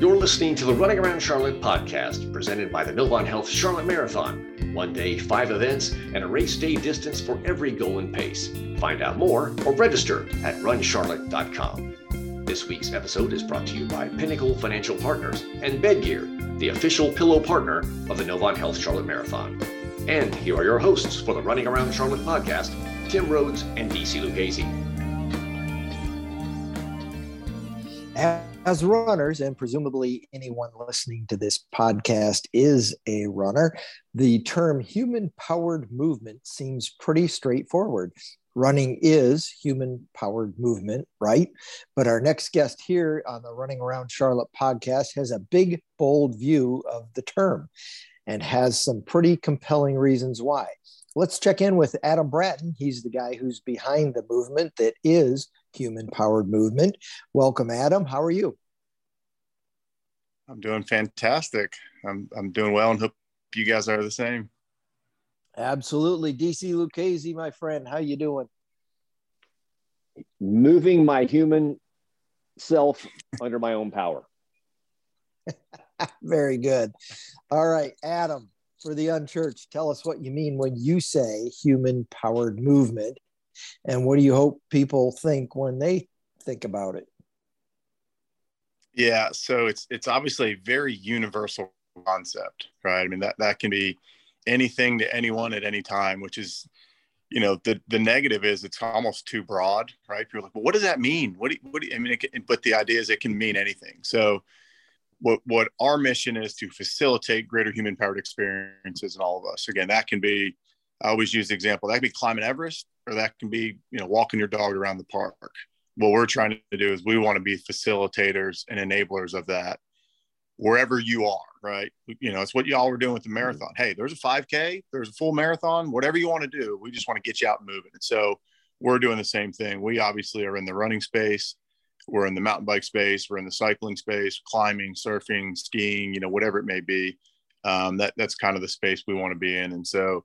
You're listening to the Running Around Charlotte podcast presented by the Novant Health Charlotte Marathon. One day, five events, and a race day distance for every goal and pace. Find out more or register at runcharlotte.com. This week's episode is brought to you by Pinnacle Financial Partners and Bedgear, the official pillow partner of the Novant Health Charlotte Marathon. And here are your hosts for the Running Around Charlotte podcast, Tim Rhodes and DC Lucchese. As runners, and presumably anyone listening to this podcast is a runner, the term human powered movement seems pretty straightforward. Running is human powered movement, right? But our next guest here on the Running Around Charlotte podcast has a big, bold view of the term and has some pretty compelling reasons why. Let's check in with Adam Bratton. He's the guy who's behind the movement that is human powered movement. Welcome, Adam. How are you? I'm doing fantastic. I'm, I'm doing well and hope you guys are the same. Absolutely. DC Lucchese, my friend, how you doing? Moving my human self under my own power. Very good. All right, Adam, for the unchurched, tell us what you mean when you say human powered movement and what do you hope people think when they think about it? Yeah, so it's it's obviously a very universal concept, right? I mean that that can be anything to anyone at any time, which is you know the the negative is it's almost too broad, right? People are like, well, what does that mean? What do you, what do I mean? Can, but the idea is it can mean anything. So what what our mission is to facilitate greater human powered experiences in all of us. Again, that can be I always use the example that can be climbing Everest or that can be you know walking your dog around the park what we're trying to do is we want to be facilitators and enablers of that wherever you are right? You know it's what y'all were doing with the marathon. Hey there's a 5k there's a full marathon whatever you want to do we just want to get you out moving. And so we're doing the same thing. We obviously are in the running space. We're in the mountain bike space. We're in the cycling space climbing surfing skiing you know whatever it may be. Um, that that's kind of the space we want to be in. And so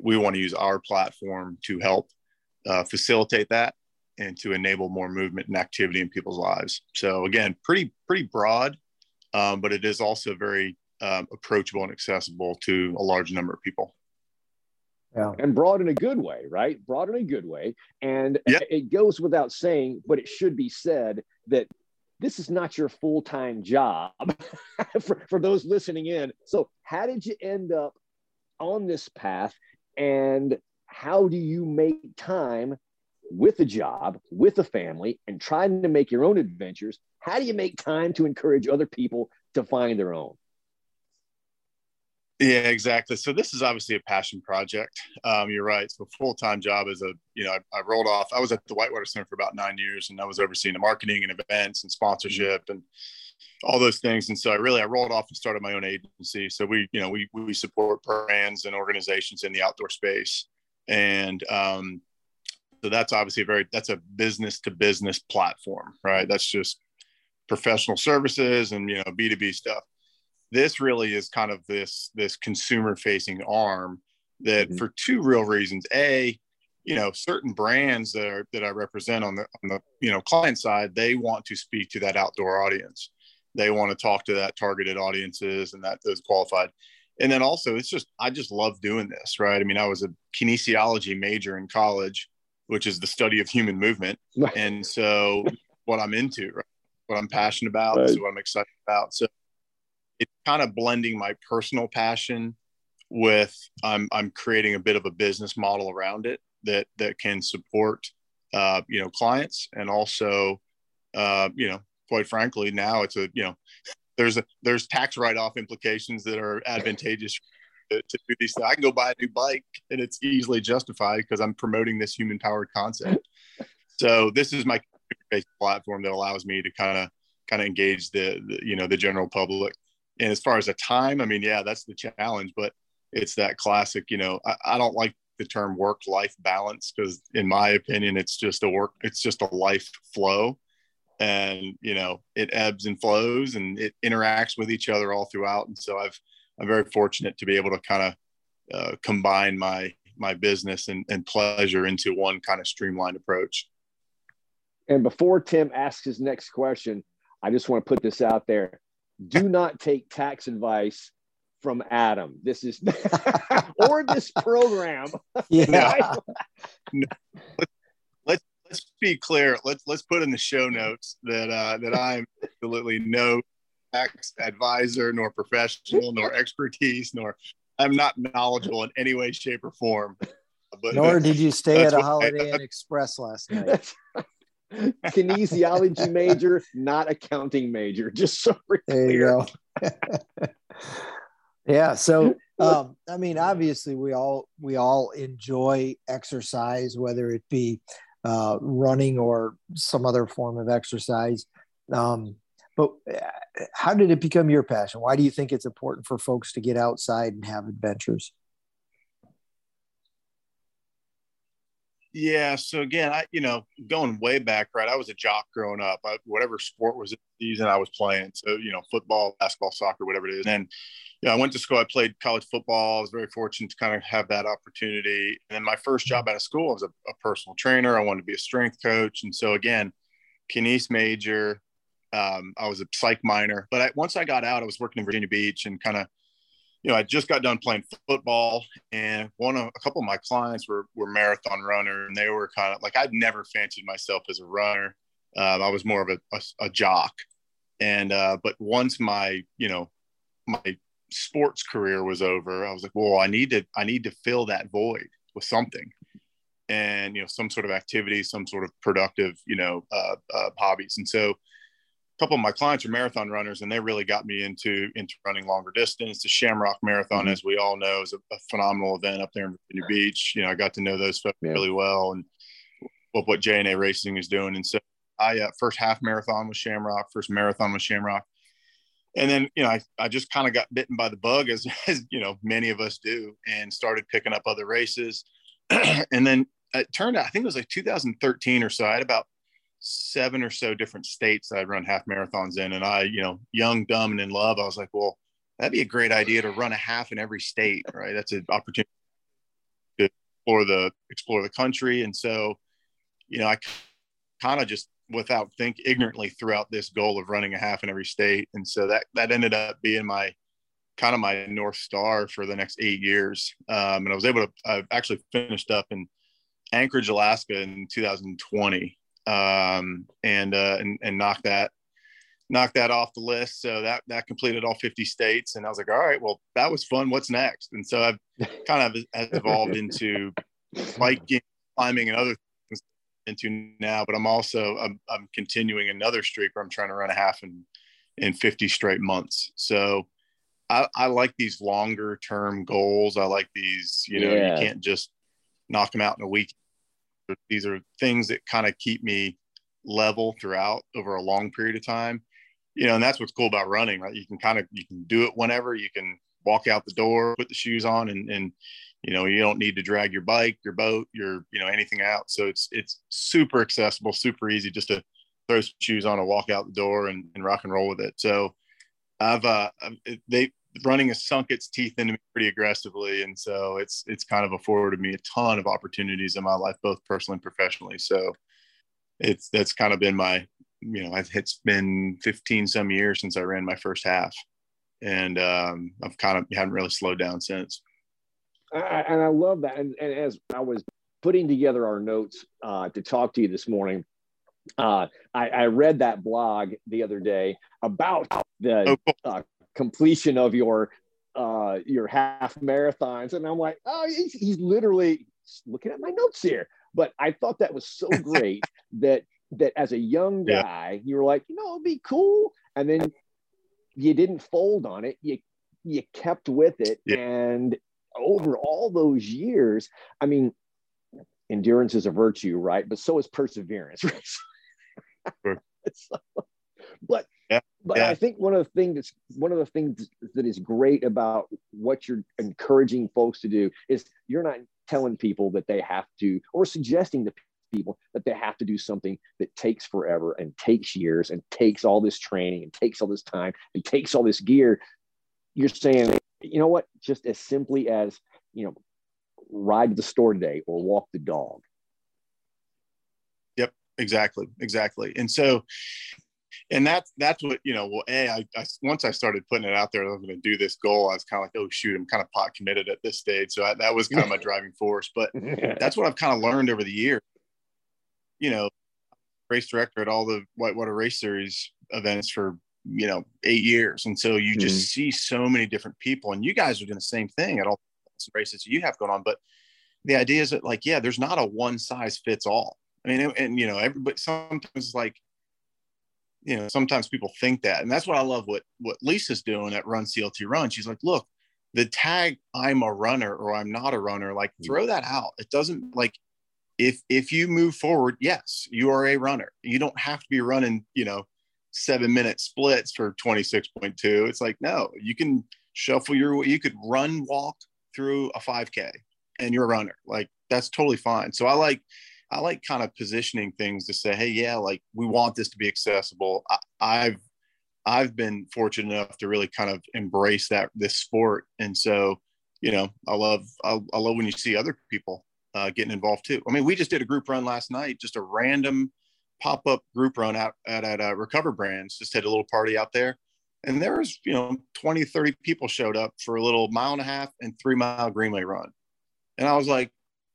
we want to use our platform to help uh, facilitate that and to enable more movement and activity in people's lives. So again, pretty pretty broad, um, but it is also very um, approachable and accessible to a large number of people. Yeah. And broad in a good way, right? Broad in a good way. And yep. it goes without saying, but it should be said that this is not your full time job for, for those listening in. So, how did you end up on this path? And how do you make time with a job, with a family, and trying to make your own adventures, how do you make time to encourage other people to find their own? Yeah, exactly. So this is obviously a passion project. Um, you're right. So full time job is a you know I, I, rolled off. I was at the Whitewater Center for about nine years, and I was overseeing the marketing and events and sponsorship and all those things. And so I really I rolled off and started my own agency. So we you know we we support brands and organizations in the outdoor space, and um, so that's obviously a very that's a business to business platform, right? That's just professional services and you know B2B stuff. This really is kind of this this consumer facing arm that mm-hmm. for two real reasons. A, you know, certain brands that are that I represent on the on the you know client side, they want to speak to that outdoor audience. They want to talk to that targeted audiences and that those qualified. And then also it's just I just love doing this, right? I mean, I was a kinesiology major in college which is the study of human movement. and so what I'm into, right? what I'm passionate about, right. is what I'm excited about. So it's kind of blending my personal passion with I'm I'm creating a bit of a business model around it that that can support uh, you know clients and also uh, you know quite frankly now it's a you know there's a there's tax write-off implications that are advantageous to, to do these things. I can go buy a new bike and it's easily justified because I'm promoting this human powered concept. So this is my platform that allows me to kind of kind of engage the, the, you know the general public. And as far as the time, I mean, yeah, that's the challenge, but it's that classic, you know, I, I don't like the term work life balance because in my opinion, it's just a work, it's just a life flow and you know it ebbs and flows and it interacts with each other all throughout and so i've I'm very fortunate to be able to kind of uh, combine my my business and, and pleasure into one kind of streamlined approach. And before Tim asks his next question, I just want to put this out there. do not take tax advice from Adam. This is or this program. Yeah. let's let's be clear. Let's let's put in the show notes that uh, that I'm absolutely no tax advisor, nor professional, nor expertise, nor I'm not knowledgeable in any way, shape, or form. But Nor did you stay at a Holiday Inn Express last night. Kinesiology major, not accounting major. Just so there you go. yeah. So, um, I mean, obviously, we all we all enjoy exercise, whether it be uh, running or some other form of exercise. Um, but uh, how did it become your passion? Why do you think it's important for folks to get outside and have adventures? Yeah. So again, I you know going way back, right? I was a jock growing up. I, whatever sport was the season, I was playing. So you know, football, basketball, soccer, whatever it is. And yeah, I went to school. I played college football. I was very fortunate to kind of have that opportunity. And then my first job out of school, I was a, a personal trainer. I wanted to be a strength coach. And so again, kines major. Um, I was a psych minor, but I, once I got out, I was working in Virginia Beach and kind of you know, I just got done playing football, and one of a couple of my clients were were marathon runners, and they were kind of like I'd never fancied myself as a runner. Um, I was more of a, a, a jock, and uh, but once my you know my sports career was over, I was like, well, I need to I need to fill that void with something, and you know, some sort of activity, some sort of productive you know uh, uh, hobbies, and so couple of my clients are marathon runners and they really got me into into running longer distance. The shamrock marathon mm-hmm. as we all know is a, a, phenomenal event up there in virginia beach. You know i got to know those folks yeah. really well and what, what J&A racing is doing. And so i uh, first half marathon with shamrock first marathon with shamrock. And then you know i, I just kind of got bitten by the bug as, as you know many of us do and started picking up other races. And then it turned out i think it was like 2013 or so i had about seven or so different states that I'd run half marathons in. And I, you know, young, dumb, and in love, I was like, well, that'd be a great idea to run a half in every state, right? That's an opportunity to explore the explore the country. And so, you know, I kind of just without think ignorantly threw out this goal of running a half in every state. And so that that ended up being my kind of my north star for the next eight years. Um, and I was able to I actually finished up in Anchorage, Alaska in 2020 um, and, uh, and and knock that knock that off the list. So that that completed all 50 states, and I was like, all right, well, that was fun. What's next? And so I've kind of has evolved into biking, climbing, and other things into now. But I'm also I'm, I'm continuing another streak where I'm trying to run a half in in 50 straight months. So I, I like these longer term goals. I like these, you know, yeah. you can't just knock them out in a week these are things that kind of keep me level throughout over a long period of time. You know, and that's what's cool about running, right? You can kind of you can do it whenever you can walk out the door, put the shoes on, and and you know you don't need to drag your bike, your boat, your you know anything out. So it's it's super accessible, super easy just to throw shoes on and walk out the door and, and rock and roll with it. So I've uh they running has sunk its teeth into me pretty aggressively, and so it's it's kind of afforded me a ton of opportunities in my life, both personally and professionally. So it's that's kind of been my you know it's been 15 some years since I ran my first half, and um, I've kind of haven't really slowed down since. I, and I love that. And, and, as I was putting together our notes uh, to talk to you this morning, uh, I, I, read that blog the other day about the oh, uh, completion of your uh, your half marathons. And I'm like, oh, he's, he's literally looking at my notes here. But I thought that was so great that that as a young guy, yeah. you were like, you know, it'd be cool. And then you didn't fold on it. You you kept with it. Yeah. And over all those years, I mean, endurance is a virtue, right? But so is perseverance. Right? Sure. but yeah. But yeah. I think one of the things that's one of the things that is great about what you're encouraging folks to do is you're not telling people that they have to or suggesting to people that they have to do something that takes forever and takes years and takes all this training and takes all this time and takes all this gear. You're saying, you know what, just as simply as, you know, ride to the store today or walk the dog. Yep, exactly, exactly. And so and that's that's what you know. Well, a I, I once I started putting it out there, I'm going to do this goal. I was kind of like, oh shoot, I'm kind of pot committed at this stage. So I, that was kind of my driving force. But that's what I've kind of learned over the years. You know, race director at all the Whitewater Race Series events for you know eight years, and so you just mm-hmm. see so many different people. And you guys are doing the same thing at all races you have going on. But the idea is that like, yeah, there's not a one size fits all. I mean, and, and you know, everybody sometimes like you know, sometimes people think that. And that's what I love what what Lisa's doing at Run CLT Run. She's like, look, the tag I'm a runner or I'm not a runner, like mm. throw that out. It doesn't like if if you move forward, yes, you are a runner. You don't have to be running, you know, seven minute splits for 26.2. It's like, no, you can shuffle your you could run, walk through a 5K and you're a runner. Like that's totally fine. So I like I like kind of positioning things to say, hey, yeah, like we want this to be accessible. I, have I've been fortunate enough to really kind of embrace that this sport, and so you know, I love I, I love when you see other people uh, getting involved too. I mean, we just did a group run last night, just a random pop up group run out at, at uh, Recover Brands. Just had a little party out there, and there was you know 20, 30 people showed up for a little mile and a half and three mile greenway run, and I was like,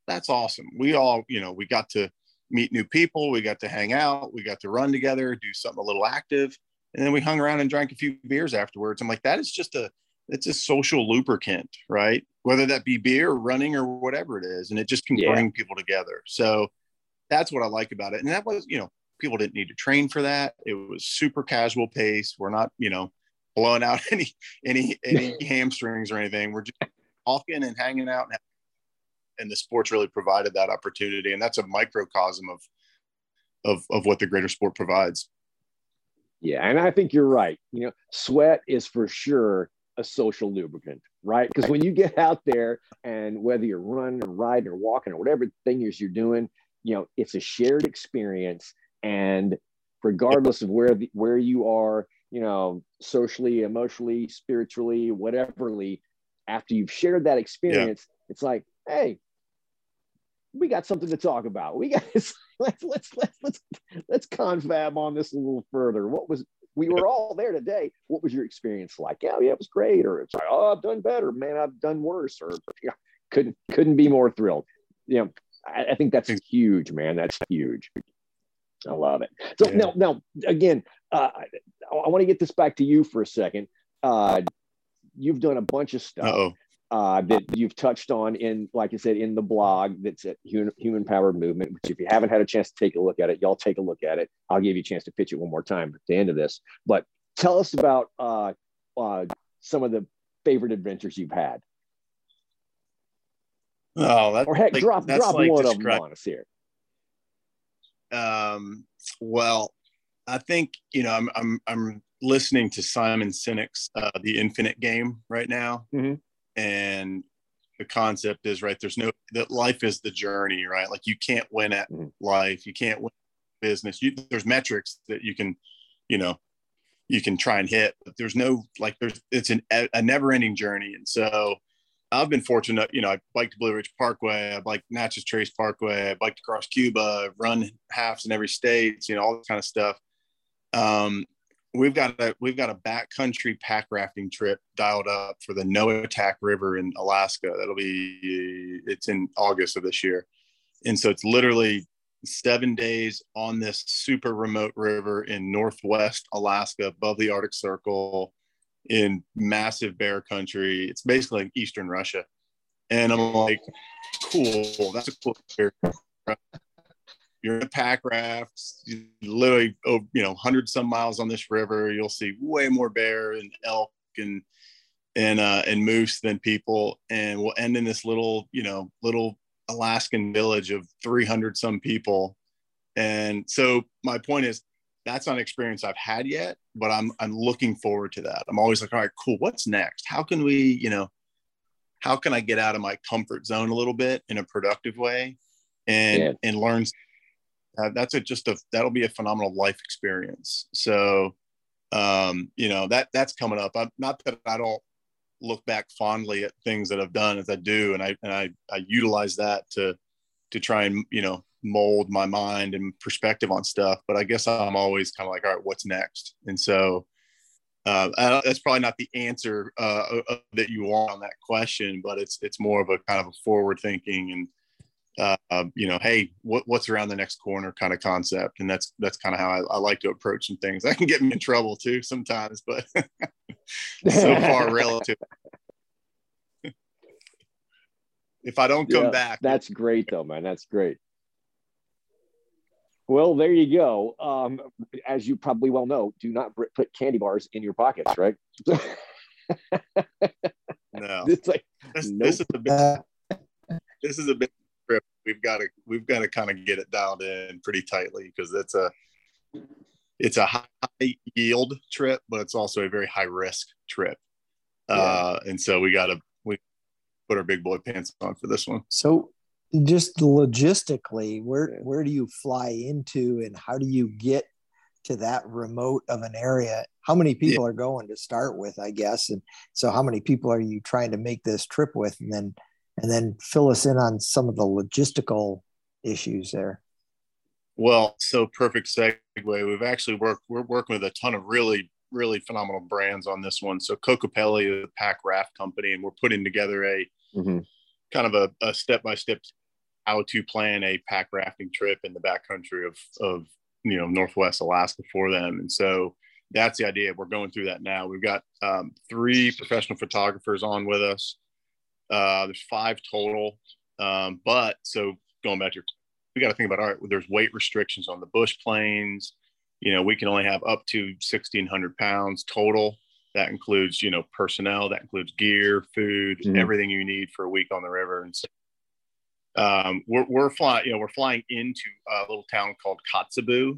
that's awesome. We all, you know, we got to meet new people, we got to hang out, we got to run together, do something a little active, and then we hung around and drank a few beers afterwards. I'm like, that is just a it's a social lubricant, right? Whether that be beer, or running, or whatever it is, and it just can yeah. bring people together. So that's what I like about it. And that was, you know, people didn't need to train for that. It was super casual pace. We're not, you know, blowing out any any any hamstrings or anything. We're just talking and hanging out and and the sports really provided that opportunity. And that's a microcosm of of of what the greater sport provides. Yeah and i think you're right. You know sweat is for sure a social lubricant right? Because when you get out there and whether you're running or riding or walking or whatever thing is you're doing you know it's a shared experience. And regardless of where the, where you are you know socially emotionally spiritually whateverly after you've shared that experience yeah. it's like hey we got something to talk about. We got let's let's let's let's let's confab on this a little further. What was we were all there today. What was your experience like? Yeah, yeah, it was great. Or it's like, oh, I've done better, man. I've done worse. Or yeah, couldn't couldn't be more thrilled. You know, I, I think that's huge, man. That's huge. I love it. So yeah. now, now again, uh, I, I want to get this back to you for a second. Uh, you've done a bunch of stuff. Uh-oh uh, that you've touched on in, like I said, in the blog that's at Human, Human Powered Movement, which if you haven't had a chance to take a look at it, y'all take a look at it. I'll give you a chance to pitch it one more time at the end of this. But tell us about uh, uh, some of the favorite adventures you've had. Oh, that's or heck, like, drop drop like one of them on us here. Um, well, I think you know I'm I'm I'm listening to Simon Sinek's uh, The Infinite Game right now. Mm-hmm and the concept is right there's no that life is the journey right? Like you can't win at mm-hmm. life. You can't win business. You, there's metrics that you can you know you can try and hit but there's no like there's it's an, a never ending journey. And so i've been fortunate you know i biked blue ridge parkway i biked natchez trace parkway i biked across cuba I've run halves in every state you know all this kind of stuff. Um, we've got a we've got a backcountry pack rafting trip dialed up for the Noatak River in Alaska. That'll be it's in August of this year, and so it's literally seven days on this super remote river in northwest Alaska, above the Arctic Circle, in massive bear country. It's basically like Eastern Russia, and I'm like, cool, that's a cool experience you're in a pack raft, you literally, oh, you know, hundred some miles on this river. You'll see way more bear and elk and and uh, and moose than people, and we'll end in this little, you know, little Alaskan village of 300 some people. And so my point is, that's not an experience I've had yet, but I'm I'm looking forward to that. I'm always like, all right, cool. What's next? How can we, you know, how can I get out of my comfort zone a little bit in a productive way and yeah. and learn uh, that's a, just a that'll be a phenomenal life experience. So, um, you know that that's coming up. I'm, not that I don't look back fondly at things that I've done as I do, and I and I, I utilize that to to try and you know mold my mind and perspective on stuff. But I guess I'm always kind of like, all right, what's next? And so uh, that's probably not the answer uh, that you want on that question, but it's it's more of a kind of a forward thinking and uh, you know, hey, what, what's around the next corner kind of concept, and that's that's kind of how I, I, like to approach some things. I can get me in trouble too sometimes, but so far relative. if I don't come yeah, back, that's great though, man. That's great. Well, there you go. Um, as you probably well know, do not put candy bars in your pockets, right? no. It's like, this, nope. this is a. This is a trip. We've got to we've got to kind of get it dialed in pretty tightly because it's a it's a high yield trip, but it's also a very high risk trip. Yeah. Uh, and so we got to we put our big boy pants on for this one. So just logistically where where do you fly into and how do you get to that remote of an area how many people yeah. are going to start with i guess and so how many people are you trying to make this trip with and then and then fill us in on some of the logistical issues there. Well so perfect segue. We've actually worked we're working with a ton of really really phenomenal brands on this one. So Kokopelli, is a pack raft company and we're putting together a mm-hmm. kind of a, a step-by-step how to plan a pack rafting trip in the backcountry of, of you know northwest alaska for them. And so that's the idea. We're going through that now. We've got um, three professional photographers on with us uh, there's five total. Um, but so going back to your we got to think about all right there's weight restrictions on the bush planes you know we can only have up to 1600 pounds total. That includes you know personnel that includes gear food mm-hmm. everything you need for a week on the river. And so um, we're, we're flying you know we're flying into a little town called Kotzebue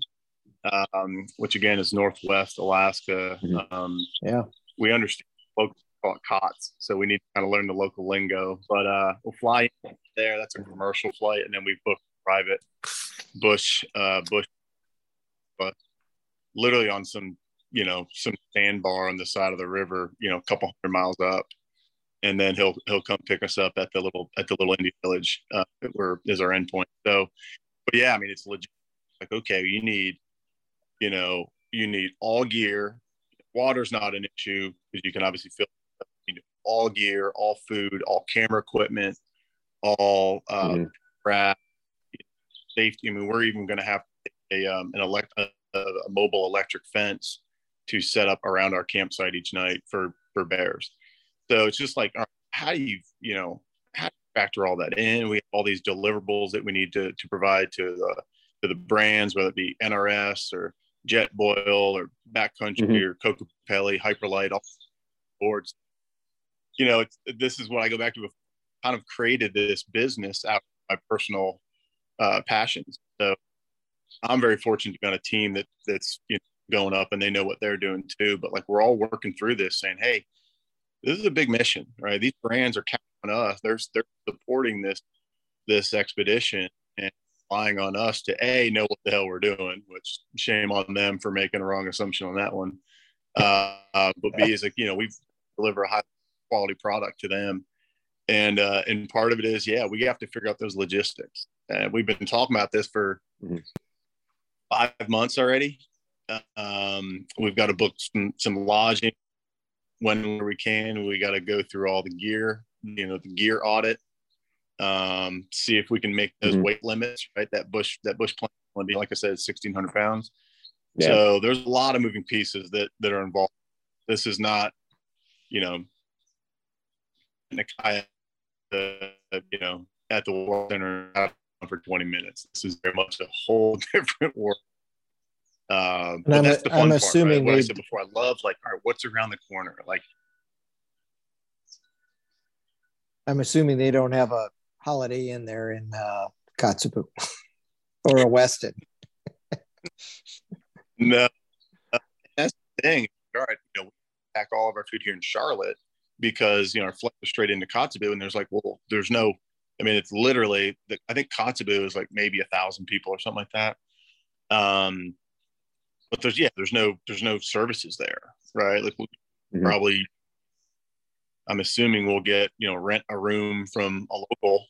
um, which again is northwest alaska. Mm-hmm. um, yeah. we understand folks call it Kotz, so we need to kind of learn the local lingo. But uh, we'll fly there. That's a commercial flight and then we book private bush uh, bush but literally on some you know some sandbar on the side of the river you know a couple hundred miles up. And then he'll he'll come pick us up at the little at the little Indian village uh, where is our endpoint. So but yeah i mean it's legit. Like okay you need you know you need all gear. Water's not an issue because you can obviously fill all gear all food all camera equipment all um, mm-hmm. craft, safety i mean we're even going to have a um, an elect a, a mobile electric fence to set up around our campsite each night for for bears. So it's just like, how do you, you know, how do you factor all that in? We have all these deliverables that we need to, to provide to the to the brands, whether it be NRS or Jetboil or Backcountry mm-hmm. or Coca Pelli, Hyperlite, all boards. You know, this is what I go back to. Kind of created this business out of my personal uh, passions. So I'm very fortunate to be on a team that that's you know, going up and they know what they're doing too. But like we're all working through this saying, hey, this is a big mission, right? These brands are counting on us. They're they're supporting this this expedition and relying on us to a know what the hell we're doing. Which shame on them for making a wrong assumption on that one. Uh, but B is like you know we deliver a high quality product to them, and uh, and part of it is yeah we have to figure out those logistics. And we've been talking about this for mm-hmm. five months already, um, we've got to book some, some lodging when we can. We got to go through all the gear, you know, the gear audit. Um, see if we can make those mm-hmm. weight limits. Right, that bush that bush plane will be like I said, sixteen hundred pounds. Yeah. So there's a lot of moving pieces that that are involved. This is not, you know, in a kayak, uh, you know, at the war center for 20 minutes. This is very much a whole different world. Uh, but I'm, that's the fun I'm part, assuming right? What I said before, I love like, all right, what's around the corner? Like, I'm assuming they don't have a Holiday Inn there in uh, Kotzebue or a Westin. no, uh, that's the thing. All right, you know, we pack all of our food here in Charlotte because you know our flight was straight into Kotzebue, and there's like, well, there's no. I mean, it's literally. I think Kotzebue is like maybe a thousand people or something like that. Um, but there's yeah, there's no there's no services there, right? Like mm-hmm. probably, I'm assuming we'll get you know rent a room from a local,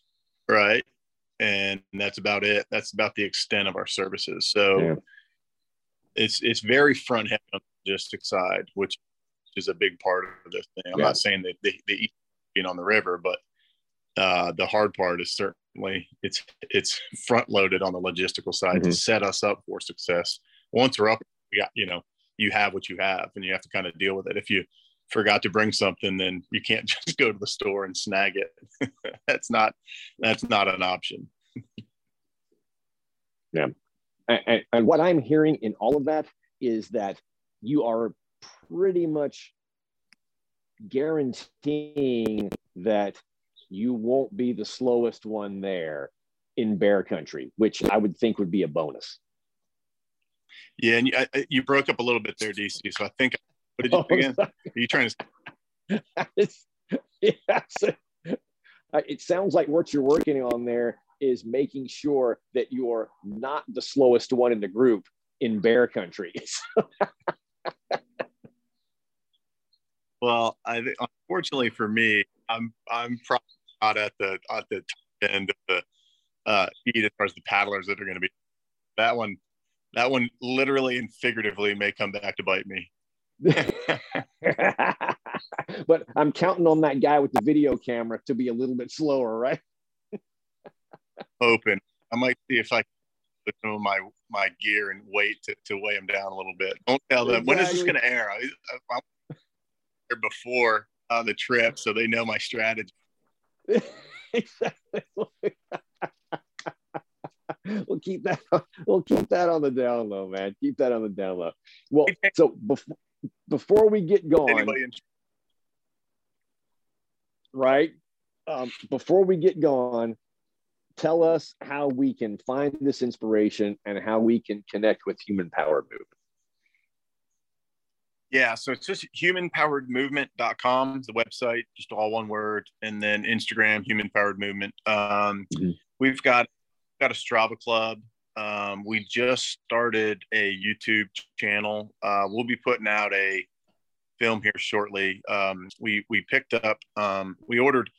right? and that's about it. That's about the extent of our services. So yeah. it's it's very front heavy on the logistics side, which is a big part of this thing. I'm yeah. not saying that they, they being on the river, but uh, the hard part is certainly it's it's front loaded on the logistical side mm-hmm. to set us up for success. Once we're up, we got you know you have what you have, and you have to kind of deal with it. If you forgot to bring something, then you can't just go to the store and snag it. that's not that's not an option. yeah, and, and what I'm hearing in all of that is that you are pretty much guaranteeing that you won't be the slowest one there in bear country, which I would think would be a bonus. Yeah, and you, I, you broke up a little bit there, DC. So I think what did you oh, again? Are you trying to? yes. It sounds like what you're working on there is making sure that you're not the slowest one in the group in bear country. well, I unfortunately for me, I'm I'm probably not at the at the end of the uh, feed as far as the paddlers that are going to be. That one, that one, literally and figuratively, may come back to bite me. but I'm counting on that guy with the video camera to be a little bit slower, right? Open. I might see if I put some of my my gear and weight to, to weigh him down a little bit. Don't tell them exactly. when is this going to air. I, I, I'm before on the trip, so they know my strategy. exactly. we'll keep that. We'll keep that on the down low, man. Keep that on the down low. Well, so before before we get going, right? Um, before we get going, tell us how we can find this inspiration and how we can connect with Human Power Movement. Yeah, so it's just humanpoweredmovement.com, the website, just all one word, and then Instagram, Human Powered Movement. Um, mm-hmm. We've got got a Strava club. Um, we just started a YouTube channel. Uh, we'll be putting out a film here shortly. Um, we we picked up, um, we ordered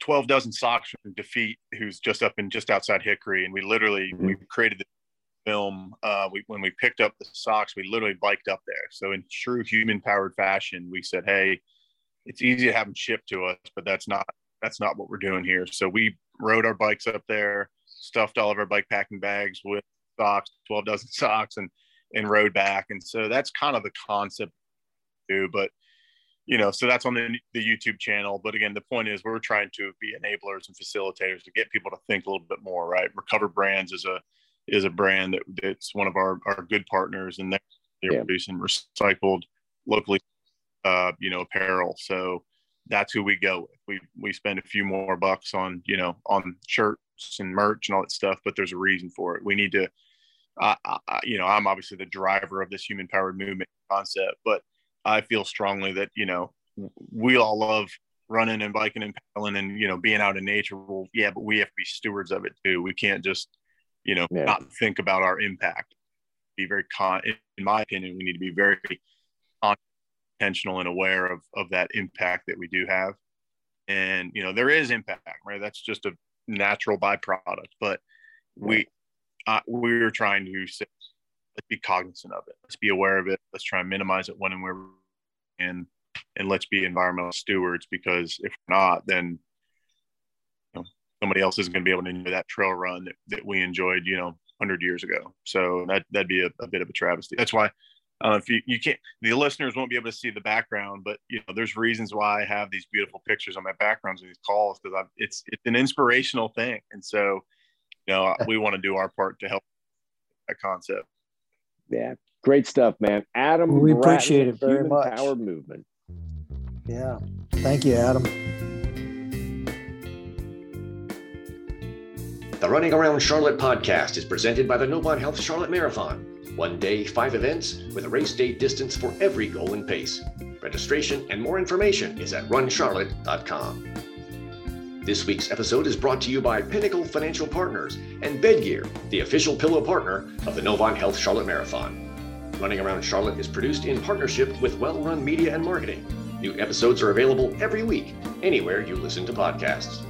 12 dozen socks from DeFeet, who's just up in just outside Hickory, and we literally mm-hmm. we created the film, uh, we, when we picked up the socks, we literally biked up there. So in true human powered fashion, we said, Hey, it's easy to have them shipped to us, but that's not, that's not what we're doing here. So we rode our bikes up there, stuffed all of our bike packing bags with socks, 12 dozen socks and, and rode back. And so that's kind of the concept too, but you know, so that's on the, the YouTube channel. But again, the point is we're trying to be enablers and facilitators to get people to think a little bit more, right? Recover Brands is a, is a brand that that's one of our, our good partners and they're, yeah. producing recycled locally uh, you know apparel. So that's who we go with. We we spend a few more bucks on you know on shirts and merch and all that stuff but there's a reason for it. We need to uh, I, you know i'm obviously the driver of this human powered movement concept but i feel strongly that you know we all love running and biking and paddling and you know being out in nature. Well yeah but we have to be stewards of it too. We can't just you know, yeah. not think about our impact. Be very con. In my opinion, we need to be very intentional and aware of of that impact that we do have. And you know, there is impact, right? That's just a natural byproduct. But we uh, we're trying to say, let's be cognizant of it. Let's be aware of it. Let's try and minimize it when and where and and let's be environmental stewards because if not, then somebody else isn't going to be able to enjoy that trail run that, that we enjoyed, you know, 100 years ago. So that, that'd be a, a bit of a travesty. That's why uh, if you, you can't, the listeners won't be able to see the background, but you know, there's reasons why I have these beautiful pictures on my backgrounds of these calls because I'm it's it's an inspirational thing, and so you know we want to do our part to help that concept. Yeah, great stuff, man. Adam, we appreciate it very much. Power movement. Yeah, thank you, Adam. The Running Around Charlotte podcast is presented by the Novant Health Charlotte Marathon. One day, five events with a race day distance for every goal and pace. Registration and more information is at runcharlotte.com. This week's episode is brought to you by Pinnacle Financial Partners and Bedgear, the official pillow partner of the Novant Health Charlotte Marathon. Running Around Charlotte is produced in partnership with Well Run Media and Marketing. New episodes are available every week, anywhere you listen to podcasts.